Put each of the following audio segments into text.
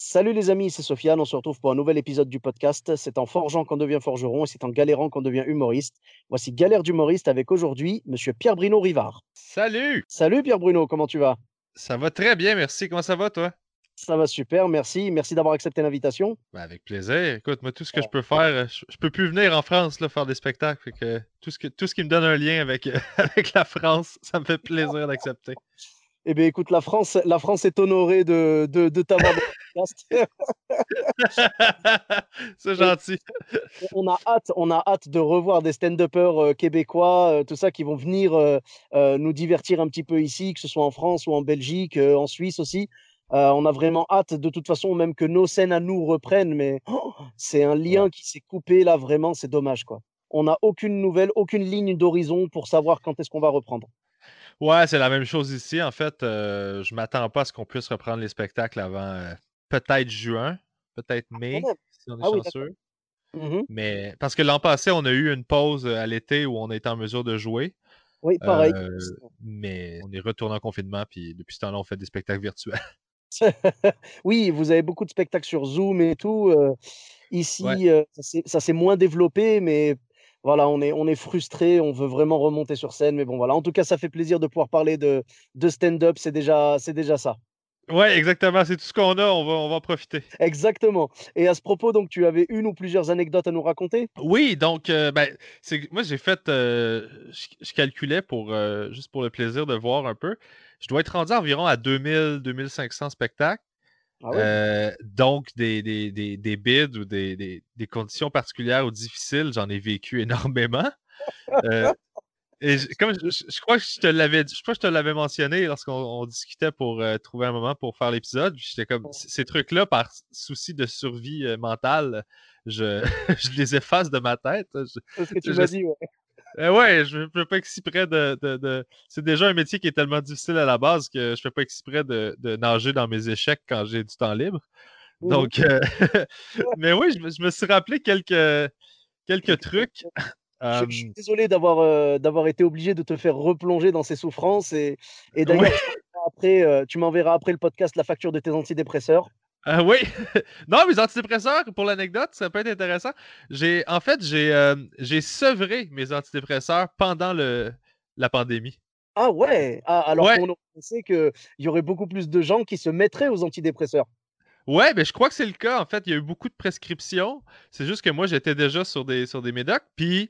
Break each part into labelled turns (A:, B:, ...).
A: Salut les amis, c'est Sofiane. On se retrouve pour un nouvel épisode du podcast. C'est en forgeant qu'on devient forgeron et c'est en galérant qu'on devient humoriste. Voici Galère d'humoriste avec aujourd'hui monsieur Pierre Bruno Rivard.
B: Salut!
A: Salut Pierre Bruno, comment tu vas?
B: Ça va très bien, merci. Comment ça va, toi?
A: Ça va super, merci. Merci d'avoir accepté l'invitation.
B: Ben, avec plaisir. Écoute, moi, tout ce que je peux faire, je, je peux plus venir en France là, faire des spectacles. Fait que tout, ce que, tout ce qui me donne un lien avec, avec la France, ça me fait plaisir d'accepter.
A: Eh bien, écoute, la France, la France est honorée de, de, de t'avoir podcast.
B: C'est gentil.
A: on a hâte, on a hâte de revoir des stand-uppers euh, québécois, euh, tout ça, qui vont venir euh, nous divertir un petit peu ici, que ce soit en France ou en Belgique, en Suisse aussi. On a vraiment hâte, de toute façon, même que nos scènes à nous reprennent, mais oh, c'est un lien qui s'est coupé là, vraiment, c'est dommage, quoi. On n'a aucune nouvelle, aucune ligne d'horizon pour savoir quand est-ce qu'on va reprendre.
B: Ouais, c'est la même chose ici. En fait, euh, je m'attends pas à ce qu'on puisse reprendre les spectacles avant euh, peut-être juin, peut-être mai,
A: même.
B: si on est
A: Ah oui,
B: chanceux.
A: Mhm.
B: Mais parce que l'an passé, on a eu une pause euh, à l'été où on était en mesure de jouer.
A: Oui, pareil.
B: Euh, mais on est retourné en confinement, puis depuis ce temps-là, on fait des spectacles virtuels.
A: oui, vous avez beaucoup de spectacles sur Zoom et tout. euh, ici,
B: Ouais.
A: euh, ça s'est- ça s'est moins développé, mais voilà, on est, on est frustré, on veut vraiment remonter sur scène. Mais bon, voilà, en tout cas, ça fait plaisir de pouvoir parler de, de stand-up, c'est déjà, c'est déjà ça.
B: Ouais, exactement. C'est tout ce qu'on a. On va, on va en profiter.
A: Exactement. Et à ce propos, donc, tu avais une ou plusieurs anecdotes à nous raconter?
B: Oui, donc, euh, ben, moi, j'ai fait, euh, je, je calculais pour, euh, juste pour le plaisir de voir un peu. Je dois être rendu environ à 2000, 2500 spectacles.
A: Ah ouais?
B: Donc, des, des, des, des bids ou des conditions particulières ou difficiles, j'en ai vécu énormément. Et je- comme je, crois que je te l'avais je crois que je te l'avais mentionné lorsqu'on on discutait pour euh, trouver un moment pour faire l'épisode. J'étais comme ces trucs-là, par souci de survie euh, mentale, je, je les efface de ma tête.
A: C'est ce que tu m'as dit, ouais.
B: euh, ouais, je ne fais pas exprès de, de, de- C'est déjà un métier qui est tellement difficile à la base que je fais pas exprès de, de nager dans mes échecs quand j'ai du temps libre. Donc, euh, mais oui, je me, je me suis rappelé quelques, quelques trucs.
A: Je, je suis désolé d'avoir euh, d'avoir été obligé de te faire replonger dans ces souffrances. Et, et d'ailleurs,
B: Ouais.
A: tu m'enverras après, euh, tu m'enverras après le podcast la facture de tes antidépresseurs.
B: Euh, oui. non, mes antidépresseurs, pour l'anecdote, ça peut être intéressant. J'ai, en fait, j'ai, j'ai sevré mes antidépresseurs pendant le, la pandémie.
A: Ah ouais, ah, alors
B: Ouais.
A: qu'on pensé qu'il y aurait beaucoup plus de gens qui se mettraient aux antidépresseurs.
B: Ouais, mais je crois que c'est le cas. En fait, il y a eu beaucoup de prescriptions. C'est juste que moi, j'étais déjà sur des, sur des médocs. Puis,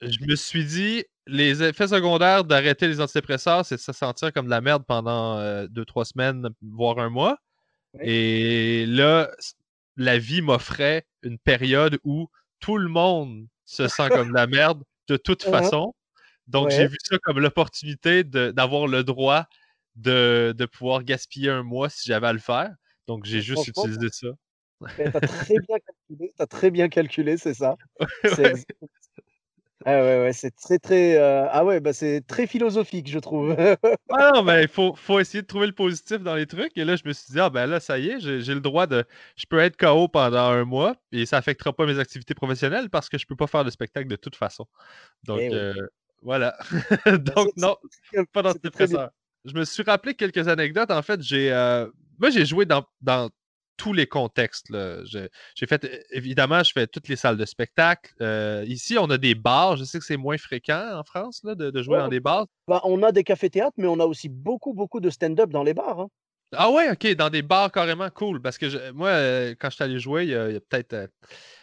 B: je me suis dit, les effets secondaires d'arrêter les antidépresseurs, c'est de se sentir comme de la merde pendant euh, deux, trois semaines, voire un mois.
A: Ouais.
B: Et là, la vie m'offrait une période où tout le monde se sent comme de la merde de toute
A: Mhm.
B: façon. Donc, j'ai vu ça comme l'opportunité d'avoir le droit de, de pouvoir gaspiller un mois si j'avais à le faire. Donc, j'ai juste utilisé ça.
A: T'as très bien calculé, t'as très bien calculé, c'est ça.
B: Ouais.
A: Ah ouais, ouais, c'est très très euh, ah ouais, bah c'est très philosophique, je trouve.
B: Ah non, mais il faut, faut essayer de trouver le positif dans les trucs. Et là, je me suis dit, ah ben là, ça y est, j'ai le droit de. Je peux être KO pendant un mois et ça affectera pas mes activités professionnelles parce que je peux pas faire de spectacle de toute façon. Donc,
A: Eh
B: euh, voilà.
A: Bah,
B: Donc, non, pas
A: très bien.
B: d'antidépresseur. Je me suis rappelé quelques anecdotes. En fait, j'ai. euh, Moi, j'ai joué dans, dans tous les contextes. J'ai fait, évidemment, je fais toutes les salles de spectacle. Euh, ici, on a des bars. Je sais que c'est moins fréquent en France là, de, de jouer
A: Ouais.
B: dans des bars.
A: Bah, on a des cafés-théâtres, mais on a aussi beaucoup beaucoup de stand-up dans les bars. hein.
B: Ah ouais, ok, dans des bars carrément cool. Parce que je- moi, euh, quand je suis allé jouer, il y a, il y a peut-être. euh,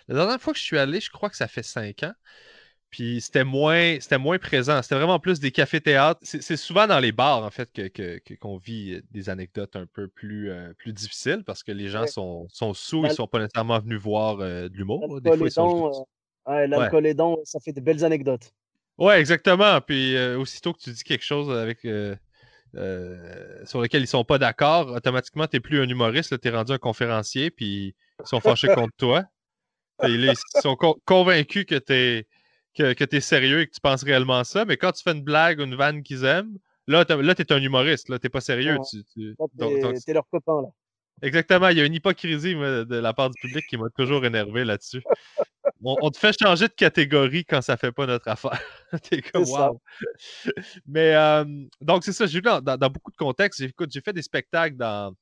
B: la dernière fois que je suis allé, je crois que ça fait cinq ans. Puis c'était moins, c'était moins présent. C'était vraiment plus des cafés-théâtres. C'est souvent dans les bars, en fait, que, que- que- qu'on vit euh, des anecdotes un peu plus, euh, plus difficiles parce que les gens
A: Ouais.
B: sont, sont sous, ils sont pas nécessairement venus voir euh, de l'humour. là. Des fois, ils sont
A: ouais, aidant, ça fait de belles anecdotes.
B: Ouais, exactement. Puis euh, aussitôt que tu dis quelque chose avec. sur lesquels ils sont pas d'accord, automatiquement, tu n'es plus un humoriste, tu es rendu un conférencier, puis ils sont fâchés contre toi. ils sont convaincus que tu es, que, sérieux et que tu penses réellement ça, mais quand tu fais une blague ou une vanne qu'ils aiment, là, tu es un humoriste, là, tu pas sérieux. Tu, tu...
A: T'es leur copain, là.
B: Exactement, il y a une hypocrisie de la part du public qui m'a toujours énervé là-dessus. On, te fait changer de catégorie quand ça fait pas notre affaire. T'es comme wow. Mais donc c'est ça, j'ai vu dans, beaucoup de contextes. J'ai fait des spectacles dans,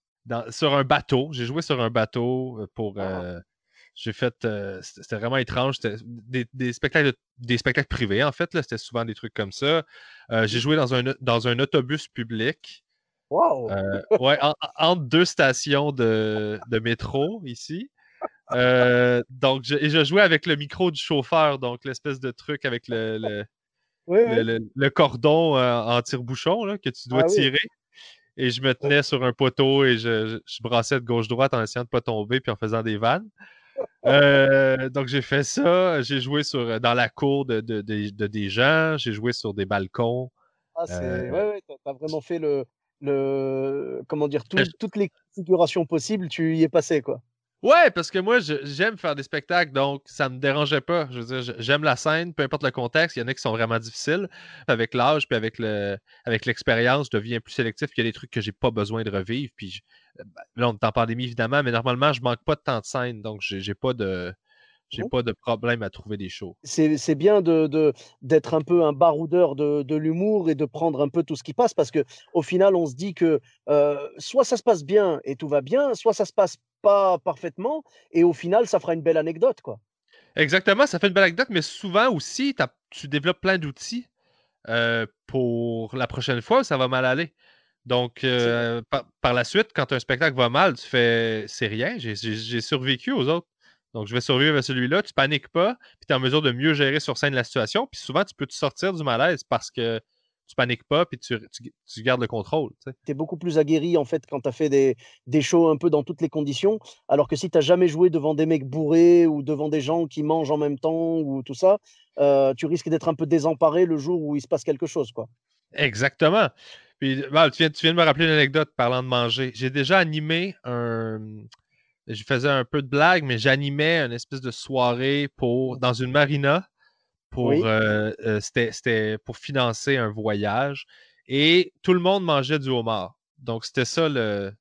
B: sur un bateau. J'ai joué sur un bateau euh, pour. Ah. Euh, j'ai fait. Euh, c'était vraiment étrange. C'était des, spectacles, des spectacles privés, en fait. C'était souvent des trucs comme ça. j'ai joué dans un, dans un autobus public.
A: Wow!
B: ouais, entre deux stations de, de métro ici. donc, je, et je jouais avec le micro du chauffeur, donc l'espèce de truc avec le, le, cordon en tire-bouchon que tu dois ah tirer et je me tenais sur un poteau et je, brassais de gauche-droite en essayant de ne pas tomber puis en faisant des vannes. Euh, donc j'ai fait ça. J'ai joué sur, dans la cour de, des gens. J'ai joué sur des balcons.
A: Ah, c'est... Euh, ouais, ouais, t'as vraiment fait le, le... comment dire, toutes les configurations possibles, tu y es passé, quoi.
B: Ouais, parce que moi, j'aime faire des spectacles, donc ça me dérangeait pas. Je veux dire, j'aime la scène, peu importe le contexte. Il y en a qui sont vraiment difficiles. Avec l'âge, puis avec le, l'expérience, je deviens plus sélectif. il y a des trucs que j'ai pas besoin de revivre. Puis ben, là, on est en pandémie, évidemment, mais normalement, je manque pas de temps de scène, donc j'ai pas de. J'ai pas de problème à trouver des shows.
A: C'est bien de, d'être un peu un baroudeur de, de l'humour et de prendre un peu tout ce qui passe parce que au final, on se dit que euh, soit ça se passe bien et tout va bien, soit ça se passe pas parfaitement et au final, ça fera une belle anecdote. quoi.
B: Exactement, ça fait une belle anecdote, mais souvent aussi, tu développes plein d'outils euh, pour la prochaine fois où ça va mal aller. Donc, euh, par, par, la suite, quand un spectacle va mal, tu fais c'est rien, j'ai survécu aux autres. Donc, je vais survivre à celui-là. Tu paniques pas, puis tu es en mesure de mieux gérer sur scène la situation. Puis souvent, tu peux te sortir du malaise parce que tu paniques pas, puis tu, gardes le contrôle.
A: Tu es beaucoup plus aguerri, en fait, quand tu as fait des, des, shows un peu dans toutes les conditions. Alors que si tu n'as jamais joué devant des mecs bourrés ou devant des gens qui mangent en même temps ou tout ça, euh, tu risques d'être un peu désemparé le jour où il se passe quelque chose. quoi.
B: Exactement. Puis, bah, tu, viens, tu viens de me rappeler une anecdote parlant de manger. J'ai déjà animé un je faisais un peu de blague, mais j'animais une espèce de soirée pour dans une marina pour euh, euh, c'était pour financer un voyage et tout le monde mangeait du homard. Donc c'était ça le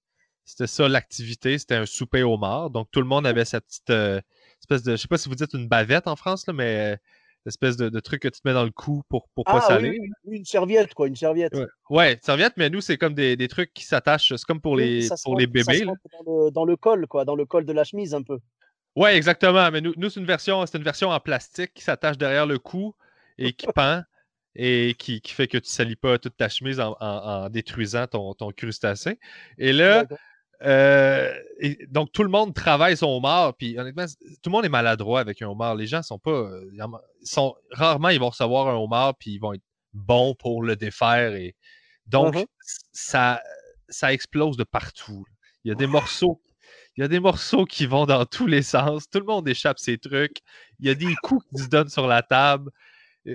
B: c'était ça l'activité, c'était un souper homard. Donc tout le monde avait sa petite euh, espèce de je sais pas si vous dites une bavette en France là, mais espèce de, truc que tu te mets dans le cou pour, pour pas ah saler.
A: une serviette, quoi, une serviette.
B: Ouais, une serviette, mais nous, c'est comme des, trucs qui s'attachent, c'est comme pour les, pour les bébés.
A: dans, le, col, quoi, dans le col de la chemise, un peu.
B: Ouais, exactement. Mais nous, nous c'est une version, c'est une version en plastique qui s'attache derrière le cou et qui pend et qui, fait que tu salis pas toute ta chemise en, détruisant ton, ton crustacé. Et là, euh, et donc, tout le monde travaille son homard, puis honnêtement, tout le monde est maladroit avec un homard. Les gens sont pas. Euh, sont, rarement, ils vont recevoir un homard, puis ils vont être bons pour le défaire. Et donc, ça, ça explose de partout. Il y a des morceaux. Il y a des morceaux qui vont dans tous les sens. Tout le monde échappe ses trucs. Il y a des coups qui se donnent sur la table.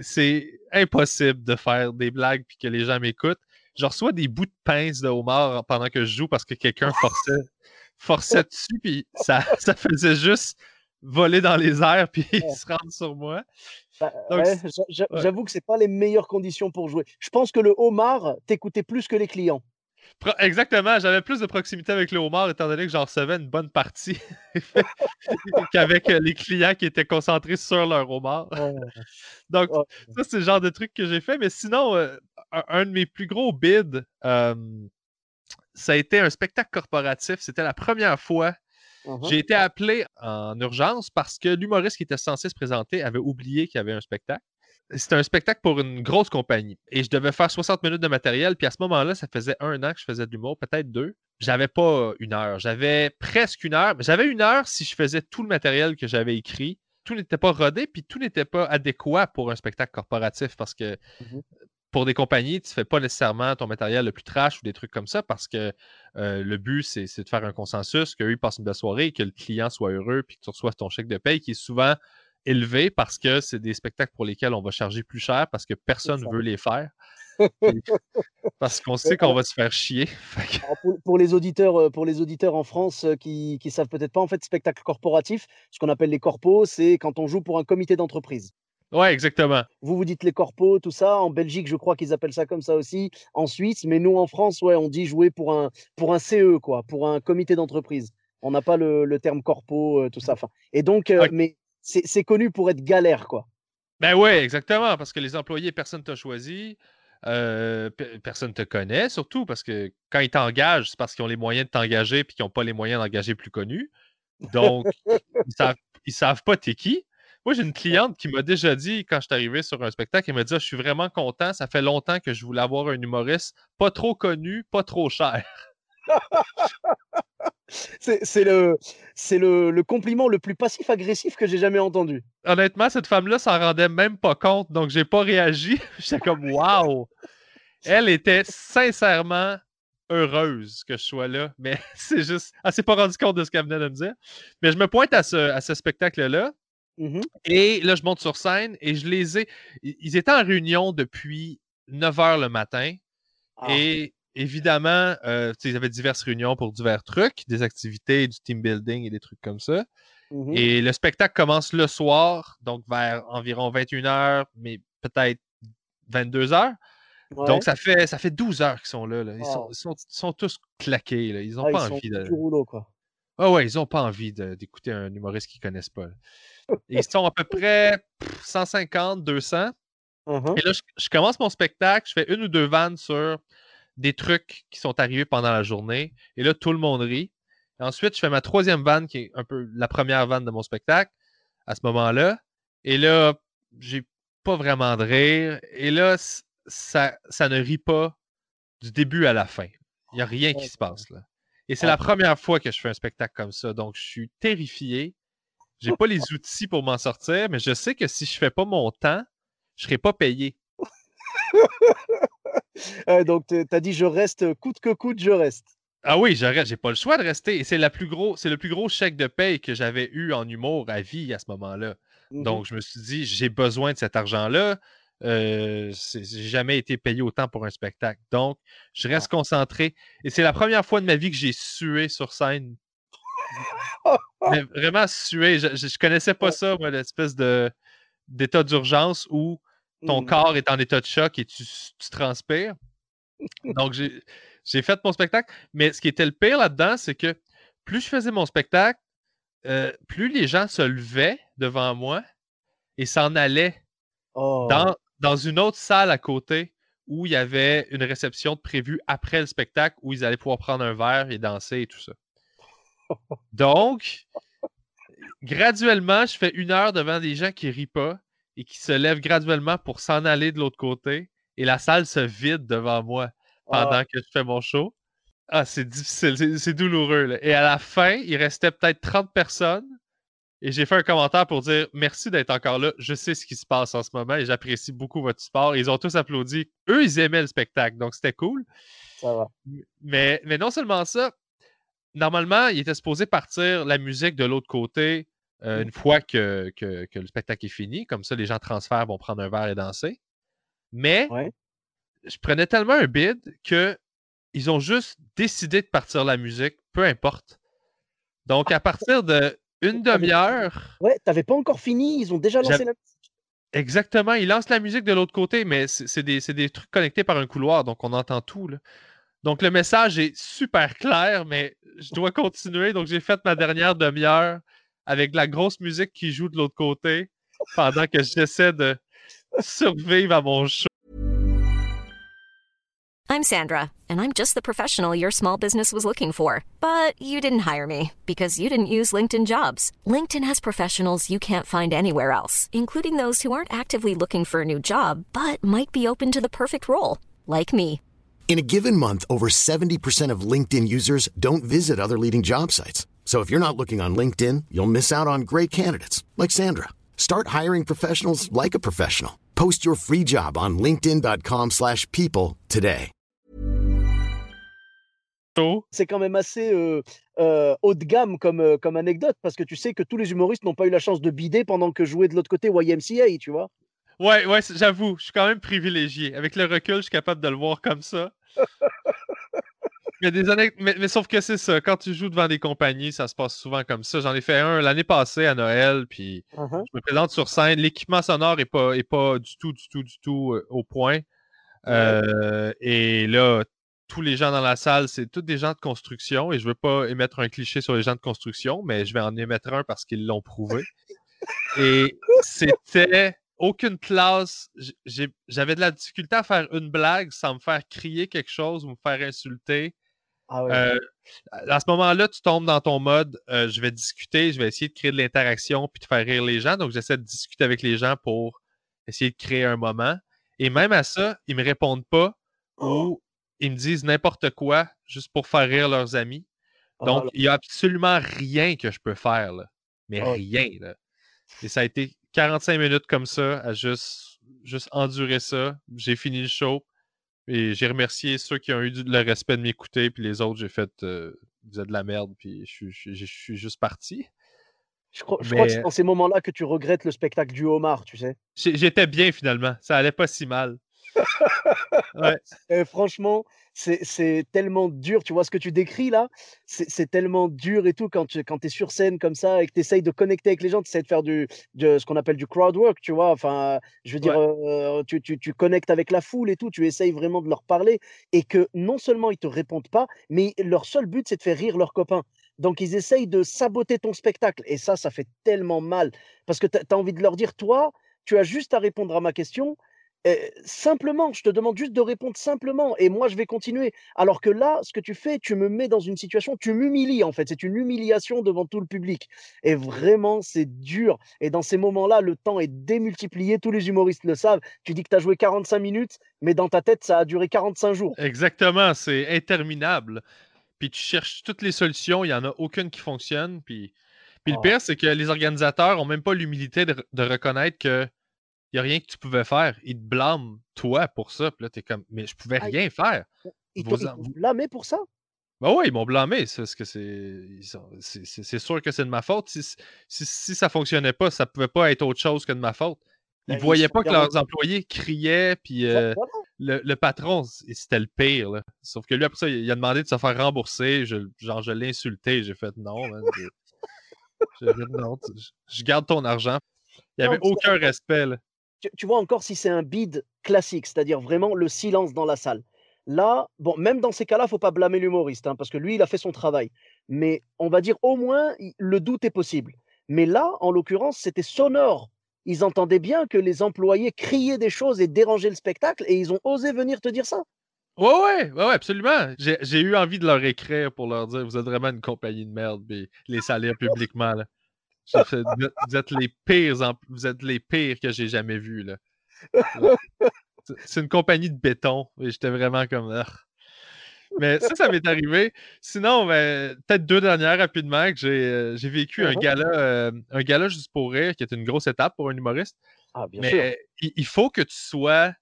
B: C'est impossible de faire des blagues puis que les gens m'écoutent je reçois des bouts de pince de homard pendant que je joue parce que quelqu'un forçait, forçait dessus, puis ça, ça faisait juste voler dans les airs, puis se rendre sur moi.
A: Bah, j'avoue que c'est pas les meilleures conditions pour jouer. Je pense que le homard t'écoutait plus que les clients.
B: Exactement, j'avais plus de proximité avec le homard étant donné que j'en recevais une bonne partie qu'avec les clients qui étaient concentrés sur leur homard. Donc, ça, c'est le genre de truc que j'ai fait. Mais sinon, euh, un, de mes plus gros bids, ça a été un spectacle corporatif. C'était la première fois. Mmh j'ai été appelé en urgence parce que l'humoriste qui était censé se présenter avait oublié qu'il y avait un spectacle. C'était un spectacle pour une grosse compagnie. Et je devais faire 60 minutes de matériel. Puis à ce moment-là, ça faisait un an que je faisais de l'humour, peut-être deux. J'avais pas une heure. J'avais presque une heure. J'avais une heure si je faisais tout le matériel que j'avais écrit tout n'était pas rodé, puis tout n'était pas adéquat pour un spectacle corporatif parce que mmh pour des compagnies, tu ne fais pas nécessairement ton matériel le plus trash ou des trucs comme ça parce que euh, le but, c'est de faire un consensus, qu'eux, passent une belle soirée, que le client soit heureux, puis que tu reçoives ton chèque de paye qui est souvent élevé parce que c'est des spectacles pour lesquels on va charger plus cher parce que personne ne veut les faire. Parce qu'on sait qu'on va se faire chier.
A: pour, les auditeurs, euh, pour les auditeurs en France euh, qui ne savent peut-être pas, en fait, spectacle corporatif, ce qu'on appelle les corpos, c'est quand on joue pour un comité d'entreprise.
B: Ouais, exactement.
A: Vous vous dites les corpos, tout ça. En Belgique, je crois qu'ils appellent ça comme ça aussi. En Suisse, mais nous en France, ouais, on dit jouer pour un, pour un CE, quoi, pour un comité d'entreprise. On n'a pas le, terme corpo, euh, tout ça. et donc, mais c'est connu pour être galère, quoi.
B: Ben ouais, exactement, parce que les employés, personne ne t'a choisi. Euh, personne ne te connaît, surtout parce que quand ils t'engagent, c'est parce qu'ils ont les moyens de t'engager et qu'ils n'ont pas les moyens d'engager plus connus. Donc, ils savent, savent pas t'es qui. Moi, j'ai une cliente qui m'a déjà dit, quand je suis arrivé sur un spectacle, elle m'a dit ah, Je suis vraiment content, ça fait longtemps que je voulais avoir un humoriste pas trop connu, pas trop cher.
A: c'est le, le, le, compliment le plus passif-agressif que j'ai jamais entendu.
B: Honnêtement, cette femme-là s'en rendait même pas compte, donc j'ai pas réagi. J'étais comme Waouh! Elle était sincèrement heureuse que je sois là, mais c'est juste. Elle s'est pas rendue compte de ce qu'elle venait de me dire. Mais je me pointe à ce, à ce spectacle-là. Mmh et là, je monte sur scène et je les ai. Ils étaient en réunion depuis 9 h le matin. Ah. Et évidemment, euh, ils avaient diverses réunions pour divers trucs, des activités, du team building et des trucs comme ça. Mmh et le spectacle commence le soir, donc vers environ 21h, mais peut-être 22h. Donc, ça fait, ça fait 12 heures qu'ils sont là. Ils, sont, tous claqués. Ils n'ont pas envie de. Ah ouais, ils n'ont pas envie d'écouter un humoriste qu'ils ne connaissent pas. Ils sont à peu près 150, 200. Mmh et là, je, commence mon spectacle, je fais une ou deux vannes sur des trucs qui sont arrivés pendant la journée. Et là, tout le monde rit. ensuite, je fais ma troisième vanne, qui est un peu la première vanne de mon spectacle, à ce moment-là. Et là, j'ai pas vraiment de rire. Et là, ça, ça ne rit pas du début à la fin. Il n'y a rien qui se passe là. Et c'est la première fois que je fais un spectacle comme ça. Donc, je suis terrifié. J'ai pas les outils pour m'en sortir, mais je sais que si je fais pas mon temps, je serai pas payé.
A: donc, tu as dit je reste coûte que coûte, je reste.
B: Ah oui, j'arrête, j'ai pas le choix de rester. Et c'est la plus gros, c'est le plus gros chèque de paye que j'avais eu en humour à vie à ce moment-là. Mmh donc, je me suis dit, j'ai besoin de cet argent-là. Euh, j'ai jamais été payé autant pour un spectacle. Donc, je reste ah. concentré. Et c'est la première fois de ma vie que j'ai sué sur scène. Mais vraiment sué. Je, je, connaissais pas ça, moi, l'espèce de d'état d'urgence où ton mmh. corps est en état de choc et tu, transpires. Donc, j'ai fait mon spectacle. Mais ce qui était le pire là-dedans, c'est que plus je faisais mon spectacle, euh, plus les gens se levaient devant moi et s'en allaient oh. dans, dans une autre salle à côté où il y avait une réception prévue après le spectacle où ils allaient pouvoir prendre un verre et danser et tout ça. Donc, graduellement, je fais une heure devant des gens qui rient pas et qui se lève graduellement pour s'en aller de l'autre côté. Et la salle se vide devant moi pendant ah. que je fais mon show. Ah, c'est difficile, c'est douloureux. Et à la fin, il restait peut-être 30 personnes. Et j'ai fait un commentaire pour dire merci d'être encore là. Je sais ce qui se passe en ce moment et j'apprécie beaucoup votre support. ils ont tous applaudi. Eux, ils aimaient le spectacle, donc c'était cool.
A: Ça va.
B: Mais, mais non seulement ça, normalement, il était supposé partir la musique de l'autre côté euh, une fois que, le spectacle est fini. Comme ça, les gens transfèrent, vont prendre un verre et danser. Mais je prenais tellement un bid que ils ont juste décidé de partir la musique, peu importe. Donc, à partir de une demi-heure.
A: Ouais, t'avais pas encore fini, ils ont déjà lancé la musique.
B: Exactement, ils lancent la musique de l'autre côté, mais c'est des, des, trucs connectés par un couloir, donc on entend tout. Là. Donc, le message est super clair, mais je dois continuer. Donc, j'ai fait ma dernière demi-heure avec la grosse musique qui joue de l'autre côté pendant que j'essaie de survivre à mon show.
C: I'm Sandra, and I'm just the professional your small business was looking for. But you didn't hire me because you didn't use LinkedIn jobs. LinkedIn has professionals you can't find anywhere else, including those who aren't actively looking for a new job but might be open to the perfect role, like me.
D: In a given month, over 70% of LinkedIn users don't visit other leading job sites. So if you're not looking on LinkedIn, you'll miss out on great candidates like Sandra. Start hiring professionals like a professional. Post your free job on linkedin.com/people today.
A: C'est quand même assez euh, euh, haut de gamme comme, euh, comme anecdote parce que tu sais que tous les humoristes n'ont pas eu la chance de bider pendant que jouaient de l'autre côté YMCA, tu vois.
B: Ouais, ouais, j'avoue, je suis quand même privilégié. Avec le recul, je suis capable de le voir comme ça. des mais, sauf que c'est ça. Quand tu joues devant des compagnies, ça se passe souvent comme ça. J'en ai fait un l'année passée à Noël, puis uh-huh. je me présente sur scène. L'équipement sonore n'est pas, est pas du tout, du tout, du tout euh, au point. Euh, et là, tous les gens dans la salle, c'est tous des gens de construction. Et je veux pas émettre un cliché sur les gens de construction, mais je vais en émettre un parce qu'ils l'ont prouvé. Et c'était aucune classe. J'avais de la difficulté à faire une blague sans me faire crier quelque chose ou me faire insulter. Ah euh, à ce moment-là, tu tombes dans ton mode euh, je vais discuter, je vais essayer de créer de l'interaction puis de faire rire les gens. Donc, j'essaie de discuter avec les gens pour essayer de créer un moment. Et même à ça, ils me répondent pas ou ils me disent n'importe quoi juste pour faire rire leurs amis. Ah, Donc, il n'y a absolument rien que je peux faire, mais ah, rien. Et ça a été 45 minutes comme ça à juste, juste endurer ça. J'ai fini le show. Et j'ai remercié ceux qui ont eu le respect de m'écouter, puis les autres, j'ai fait euh, vous êtes de la merde, puis je, suis juste parti.
A: Je crois, que c'est dans ces moments-là que tu regrettes le spectacle du homard, tu sais.
B: J'étais bien finalement, ça allait pas si mal.
A: Et franchement, c'est tellement dur. Tu vois ce que tu décris là C'est tellement dur et tout quand tu quand es sur scène comme ça et que tu essayes de connecter avec les gens, tu essaies de faire du, de, ce qu'on appelle du crowd work, tu vois. Enfin, je veux dire, euh, tu, tu, tu, connectes avec la foule et tout, tu essayes vraiment de leur parler et que non seulement ils te répondent pas, mais leur seul but c'est de faire rire leurs copains. Donc ils essayent de saboter ton spectacle et ça, ça fait tellement mal parce que tu as envie de leur dire, toi, tu as juste à répondre à ma question simplement, je te demande juste de répondre simplement et moi je vais continuer. Alors que là, ce que tu fais, tu me mets dans une situation, tu m'humilies en fait, c'est une humiliation devant tout le public. Et vraiment, c'est dur. Et dans ces moments-là, le temps est démultiplié, tous les humoristes le savent. Tu dis que tu as joué 45 minutes, mais dans ta tête, ça a duré 45 jours.
B: Exactement, c'est interminable. Puis tu cherches toutes les solutions, il n'y en a aucune qui fonctionne. Puis, puis le ah. pire, c'est que les organisateurs n'ont même pas l'humilité de reconnaître que n'y a rien que tu pouvais faire. Ils te blâment, toi, pour ça. Puis là, tu es comme, mais je pouvais rien faire.
A: Ils t'ont blâmé pour ça?
B: Ben oui, ils m'ont blâmé. Parce que c'est sûr que c'est de ma faute. Si, si, ça ne fonctionnait pas, ça ne pouvait pas être autre chose que de ma faute. Ils ne ben, voyaient pas que leurs employés criaient, puis euh, le, patron, c'était le pire. Sauf que lui, après ça, il a demandé de se faire rembourser. Je, genre, je l'ai insulté. J'ai fait non, je, non je, garde ton argent. Il n'y avait aucun respect. Là
A: tu, vois encore si c'est un bid classique, c'est-à-dire vraiment le silence dans la salle. Là, bon, même dans ces cas-là, faut pas blâmer l'humoriste, hein, parce que lui, il a fait son travail. Mais on va dire au moins, le doute est possible. Mais là, en l'occurrence, c'était sonore. Ils entendaient bien que les employés criaient des choses et dérangeaient le spectacle, et ils ont osé venir te dire ça.
B: Ouais, ouais, ouais, absolument. J'ai eu envie de leur écrire pour leur dire vous êtes vraiment une compagnie de merde, les salir publiquement. Vous êtes les pires, vous êtes les pires que j'ai jamais vus. Là. C'est une compagnie de béton et j'étais vraiment comme. Mais ça, ça m'est arrivé. Sinon, ben, peut-être deux dernières rapidement que j'ai euh, vécu un uh-huh. gala, euh, un gala juste pour rire, qui est une grosse étape pour un humoriste.
A: Ah, bien Mais
B: Il, faut que tu sois.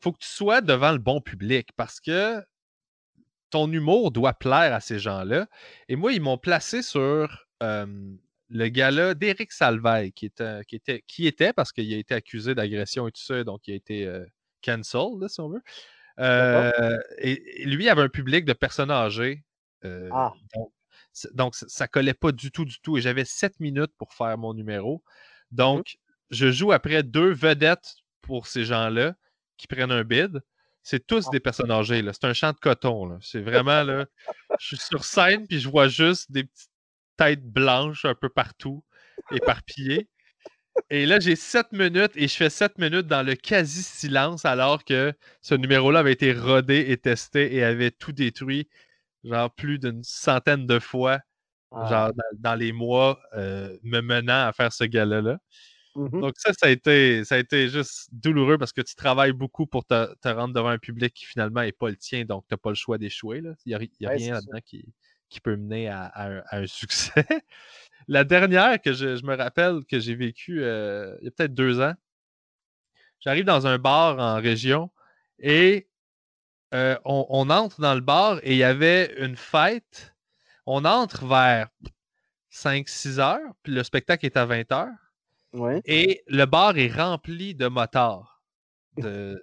B: faut que tu sois devant le bon public parce que ton humour doit plaire à ces gens-là. Et moi, ils m'ont placé sur le gars-là d'Éric Salveille, qui était, qui, était, qui était, parce qu'il a été accusé d'agression et tout ça, donc il a été euh, cancelled, si on veut. Euh, et, lui avait un public de personnes âgées. Euh, ah. Donc, ça ne collait pas du tout, du tout. Et j'avais sept minutes pour faire mon numéro. Mmh donc, je joue après deux vedettes pour ces gens-là qui prennent un bid. C'est tous ah. des personnes âgées. C'est un champ de coton. C'est vraiment là. je suis sur scène puis je vois juste des petites tête blanche un peu partout, éparpillée. Et là, j'ai 7 minutes et je fais 7 minutes dans le quasi-silence alors que ce numéro-là avait été rodé et testé et avait tout détruit, genre plus d'une centaine de fois, genre ah. dans, les mois euh, me menant à faire ce gala-là. Mmh Donc ça, ça a, été, ça a été juste douloureux parce que tu travailles beaucoup pour te, rendre devant un public qui finalement n'est pas le tien, donc tu n'as pas le choix d'échouer. Il n'y a, rien là-dedans qui, qui peut mener à, un, succès. la dernière que je, me rappelle que j'ai vécue euh, il y a peut-être deux ans, j'arrive dans un bar en région et euh, on, entre dans le bar et il y avait une fête. On entre vers 5-6 heures, puis le spectacle est à 20 heures.
A: Ouais.
B: Et le bar est rempli de motards. De...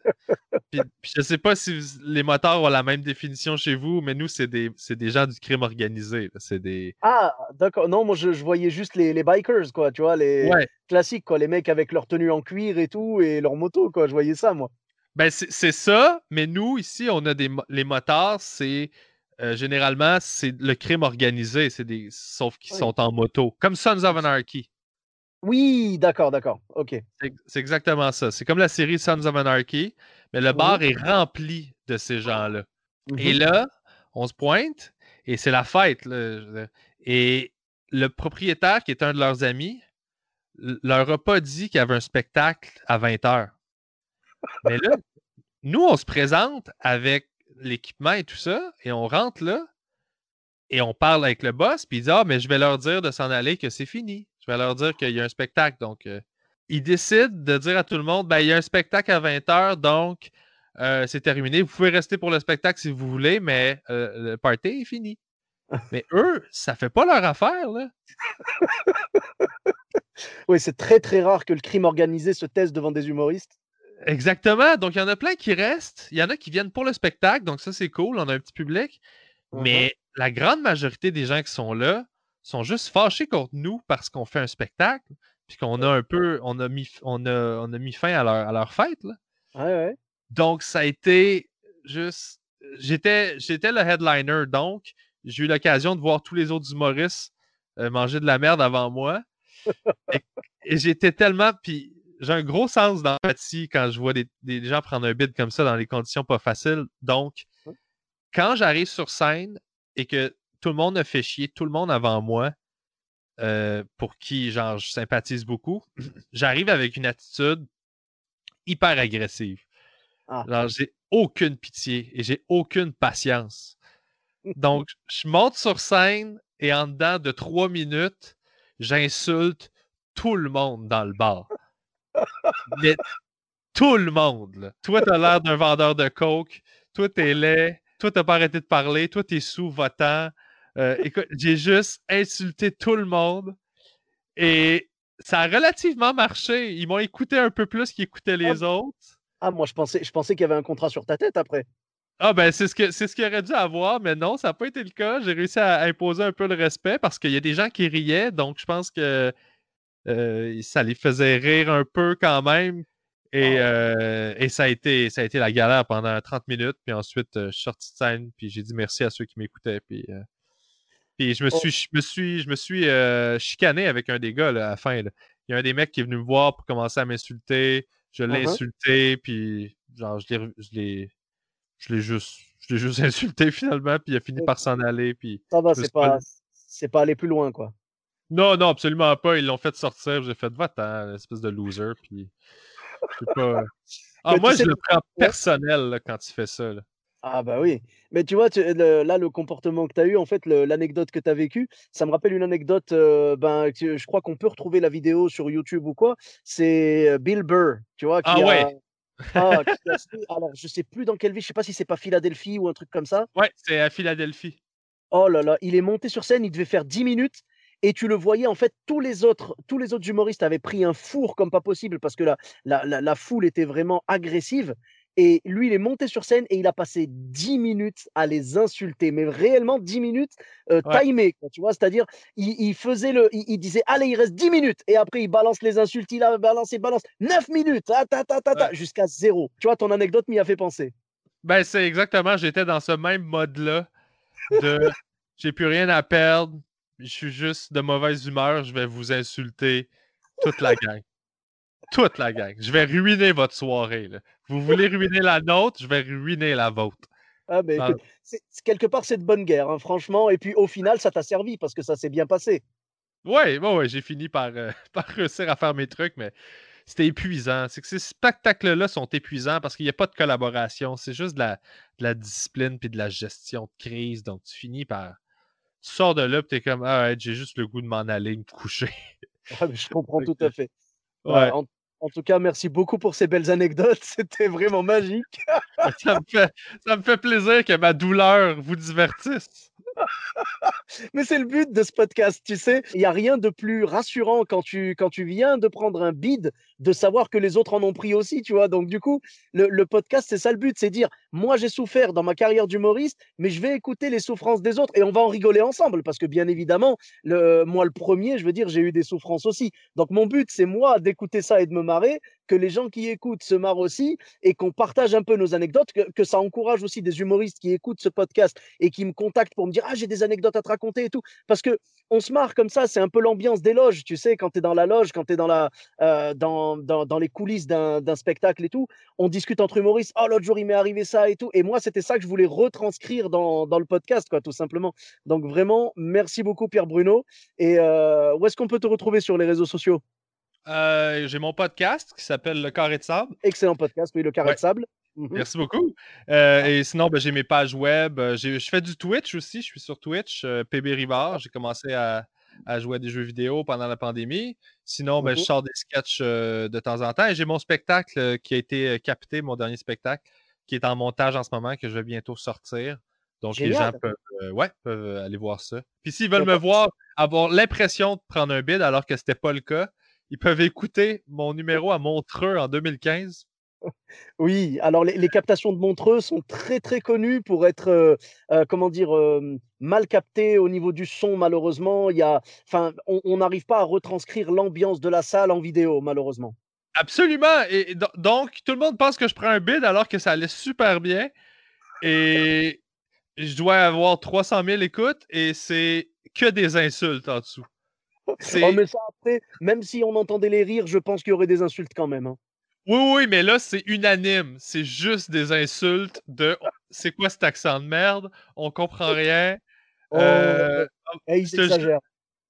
B: puis, puis je sais pas si vous- les motards ont la même définition chez vous, mais nous, c'est des, gens du crime organisé. C'est des.
A: Ah, d'accord. Non, moi, je, je voyais juste les, les bikers, quoi, tu vois, les
B: Ouais.
A: classiques, quoi, les mecs avec leur tenue en cuir et tout, et leur moto, quoi. Je voyais ça, moi.
B: Ben, c'est ça, mais nous, ici, on a des les motards, c'est euh, généralement c'est le crime organisé, c'est des sauf qu'ils
A: Oui.
B: sont en moto, comme Sons of Anarchy.
A: Oui, d'accord, d'accord. Ok.
B: C'est exactement ça. C'est comme la série Sons of Anarchy, mais le bar est rempli de ces gens-là. Et
A: Mhm.
B: là, on se pointe et c'est la fête. là. Et le propriétaire, qui est un de leurs amis, leur a pas dit qu'il y avait un spectacle à 20h. Mais là, nous, on se présente avec l'équipement et tout ça, et on rentre là, et on parle avec le boss, puis il dit Ah, mais je vais leur dire de s'en aller, que c'est fini. Je vais leur dire qu'il y a un spectacle. Donc, euh, il décide de dire à tout le monde ben, il y a un spectacle à 20h, donc euh, c'est terminé. Vous pouvez rester pour le spectacle si vous voulez, mais euh, le party est fini. Mais eux, ça fait pas leur affaire, là.
A: Oui, c'est très, très rare que le crime organisé se teste devant des humoristes.
B: Exactement. Donc, il y en a plein qui restent. Il y en a qui viennent pour le spectacle. Donc, ça, c'est cool. On a un petit public.
A: Mhm.
B: Mais la grande majorité des gens qui sont là sont juste fâchés contre nous parce qu'on fait un spectacle. Puis qu'on a un peu. On a mis, on a, on a mis fin à leur, à leur fête. là.
A: Ouais, ouais.
B: Donc, ça a été juste. J'étais, j'étais le headliner. Donc, j'ai eu l'occasion de voir tous les autres humoristes euh, manger de la merde avant moi. et et j'étais tellement. Puis j'ai un gros sens d'empathie quand je vois des, des gens prendre un bid comme ça dans les conditions pas faciles. Donc, quand j'arrive sur scène et que tout le monde a fait chier, tout le monde avant moi, euh, pour qui genre, je sympathise beaucoup, j'arrive avec une attitude hyper agressive.
A: Ah.
B: Genre, j'ai aucune pitié et j'ai aucune patience. Donc, je monte sur scène et en dedans de trois minutes, j'insulte tout le monde dans le bar. Mais tout le monde. là. Toi, t'as l'air d'un vendeur de coke. Toi, t'es laid. Toi, t'as pas arrêté de parler. Toi, t'es sous-votant. Euh, écoute, j'ai juste insulté tout le monde. Et ça a relativement marché. Ils m'ont écouté un peu plus qu'ils écoutaient les autres.
A: Ah, moi, je pensais, je pensais qu'il y avait un contrat sur ta tête après.
B: Ah ben c'est ce que c'est ce qu'il aurait dû avoir, mais non, ça n'a pas été le cas. J'ai réussi à imposer un peu le respect parce qu'il y a des gens qui riaient, donc je pense que euh, ça les faisait rire un peu quand même. Et, euh, et ça, a été, ça a été la galère pendant 30 minutes. Puis ensuite, euh, je suis sorti de scène, puis j'ai dit merci à ceux qui m'écoutaient. Puis, euh, puis je me
A: Oh.
B: suis, je me suis, je me suis euh, chicané avec un des gars là, à la fin. là. Il y a un des mecs qui est venu me voir pour commencer à m'insulter. Je l'ai
A: Uh-huh.
B: insulté, puis genre, je l'ai, je l'ai, juste, je l'ai juste insulté finalement, puis il a fini
A: Ok.
B: par s'en aller. Puis
A: Ça va,
B: je me
A: c'est
B: pas-
A: pas, pas aller plus loin, quoi.
B: non, non, absolument pas. Ils l'ont fait sortir. J'ai fait va-t'en, espèce de loser. Puis pas. Ah, moi, je le prends personnel là, quand tu fais ça. là.
A: Ah bah oui. Mais tu vois, tu- le- là, le comportement que tu as eu, en fait, le- l'anecdote que tu as vécue, ça me rappelle une anecdote, euh, ben, que je crois qu'on peut retrouver la vidéo sur YouTube ou quoi. C'est euh, Bill Burr, tu vois, qui
B: Ah
A: a-
B: ouais.
A: ah, qui a fait- alors, je sais plus dans quelle ville, je sais pas si c'est pas Philadelphie ou un truc comme ça.
B: Ouais, c'est à Philadelphie.
A: Oh là là, il est monté sur scène, il devait faire 10 minutes et tu le voyais en fait tous les autres tous les autres humoristes avaient pris un four comme pas possible parce que la la, la, la foule était vraiment agressive et lui il est monté sur scène et il a passé 10 minutes à les insulter mais réellement 10 minutes euh,
B: Ouais.
A: timées quoi, tu vois, c'est-à-dire il, il faisait le il, il disait allez, il reste 10 minutes et après il balance les insultes, il a balancé balance 9 minutes ah, ta, ta, ta, ta,
B: Ouais.
A: jusqu'à zéro. Tu vois ton anecdote m'y a fait penser.
B: Ben, c'est exactement. J'étais dans ce même mode-là de j'ai plus rien à perdre. Je suis juste de mauvaise humeur. Je vais vous insulter toute la gang. Toute la gang. Je vais ruiner votre soirée. là. Vous voulez ruiner la nôtre, je vais ruiner la vôtre.
A: Ah ben
B: Ah.
A: écoute, c'est- quelque part c'est de bonne guerre hein, franchement et puis au final ça t'a servi parce que ça s'est bien passé.
B: Ouais, ouais, ouais, j'ai fini par, euh, par réussir à faire mes trucs, mais c'était épuisant. C'est que ces spectacles-là sont épuisants parce qu'il n'y a pas de collaboration. C'est juste de la, de la discipline puis de la gestion de crise. Donc, tu finis par. Tu sors de là et tu es comme, ah ouais, j'ai juste le goût de m'en aller, me coucher.
A: Ah, mais je comprends tout à fait.
B: Ouais.
A: Ouais, en, en tout cas, merci beaucoup pour ces belles anecdotes. C'était vraiment magique.
B: ça, me fait, plaisir que ma douleur vous divertisse.
A: Mais c'est le but de ce podcast, tu sais. Il n'y a rien de plus rassurant quand tu, quand tu viens de prendre un bid, de savoir que les autres en ont pris aussi, tu vois. Donc, du coup, le, le podcast, c'est ça le but, c'est dire, moi, j'ai souffert dans ma carrière d'humoriste, mais je vais écouter les souffrances des autres et on va en rigoler ensemble parce que, bien évidemment, le, moi, le premier, je veux dire, j'ai eu des souffrances aussi. Donc, mon but, c'est moi d'écouter ça et de me marrer, que les gens qui écoutent se marrent aussi et qu'on partage un peu nos anecdotes, que, ça encourage aussi des humoristes qui écoutent ce podcast et qui me contactent pour me dire, ah, j'ai des anecdotes à te raconter et tout. Parce que on se marre comme ça, c'est un peu l'ambiance des loges, tu sais, quand tu es dans la loge, quand tu es euh, dans, les coulisses d'un spectacle et tout, on discute entre humoristes, oh l'autre jour il m'est arrivé ça et tout. Et moi, c'était ça que je voulais retranscrire dans, dans, le podcast, quoi, tout simplement. Donc vraiment, merci beaucoup Pierre Bruno. Et euh, où est-ce qu'on peut te retrouver sur les réseaux sociaux?
B: Euh, J'ai mon podcast qui s'appelle Le Carré de Sable.
A: Excellent podcast, oui, Le Carré
B: Ouais.
A: de Sable. Mhm.
B: Merci beaucoup. Euh, et sinon, ben, j'ai mes pages web. Euh, Je fais du Twitch aussi. Je suis sur Twitch, euh, PB Rivard. J'ai commencé à, à jouer à des jeux vidéo pendant la pandémie. Sinon, ben, je
A: Mhm.
B: sors des sketchs de temps en temps. Et j'ai mon spectacle qui a été capté, mon dernier spectacle, qui est en montage en ce moment, que je vais bientôt sortir. Donc, les gens peuvent, ouais, peuvent aller voir ça. Puis s'ils veulent me voir avoir l'impression de prendre un bid alors que c'était pas le cas, ils peuvent écouter mon numéro à Montreux en 2015.
A: Oui, alors les, les captations de Montreux sont très très connues pour être, euh, euh, comment dire, euh, mal captées au niveau du son, malheureusement. Il y a, enfin, on n'arrive pas à retranscrire l'ambiance de la salle en vidéo, malheureusement.
B: Absolument. Et et do- donc, tout le monde pense que je prends un bid alors que ça allait super bien. Et je dois avoir 300 000 écoutes et c'est que des insultes en dessous.
A: Oh, mais ça, après, même si on entendait les rires, je pense qu'il y aurait des insultes quand même. hein.
B: Oui, oui, mais là, c'est unanime. C'est juste des insultes de c'est quoi cet accent de merde? On comprend rien.
A: Oh,
B: Euh,
A: eh, ils exagèrent.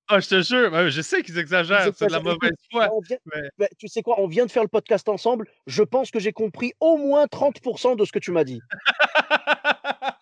B: Ah, je te jure, ben, je sais qu'ils
A: Ils
B: exagèrent, c'est de la mauvaise foi.
A: on vient-
B: mais-
A: ben, tu sais quoi, on vient de faire le podcast ensemble. Je pense que j'ai compris au moins 30% de ce que tu m'as dit.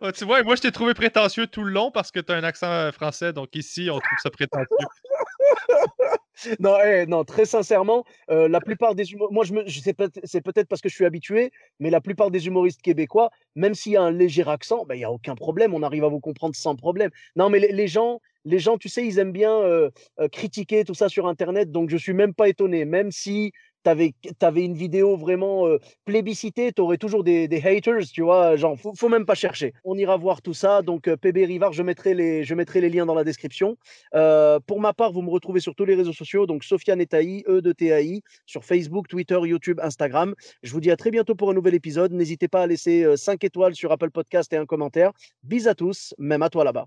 B: Ah, tu vois, moi, je t'ai trouvé prétentieux tout le long parce que tu as un accent euh, français, donc ici, on trouve ça prétentieux.
A: Non, eh, non, très sincèrement, euh, la plupart des humoristes, moi je me, c'est peut-être parce que je suis habitué, mais la plupart des humoristes québécois, même s'il y a un léger accent, ben, il y a aucun problème, on arrive à vous comprendre sans problème. Non, mais les, gens, les gens, tu sais, ils aiment bien euh, critiquer tout ça sur Internet, donc je suis même pas étonné, même si tu avais, une vidéo vraiment euh, plébiscitée, tu toujours des, haters, tu vois, genre, faut, faut même pas chercher. On ira voir tout ça, donc euh, PB Rivard, je mettrai les, liens dans la description. Euh, pour ma part, vous me retrouvez sur tous les réseaux sociaux, donc Sofiane Etaï, E de TAI, sur Facebook, Twitter, YouTube, Instagram. Je vous dis à très bientôt pour un nouvel épisode. N'hésitez pas à laisser euh, 5 étoiles sur Apple Podcast et un commentaire. Bis à tous, même à toi là-bas.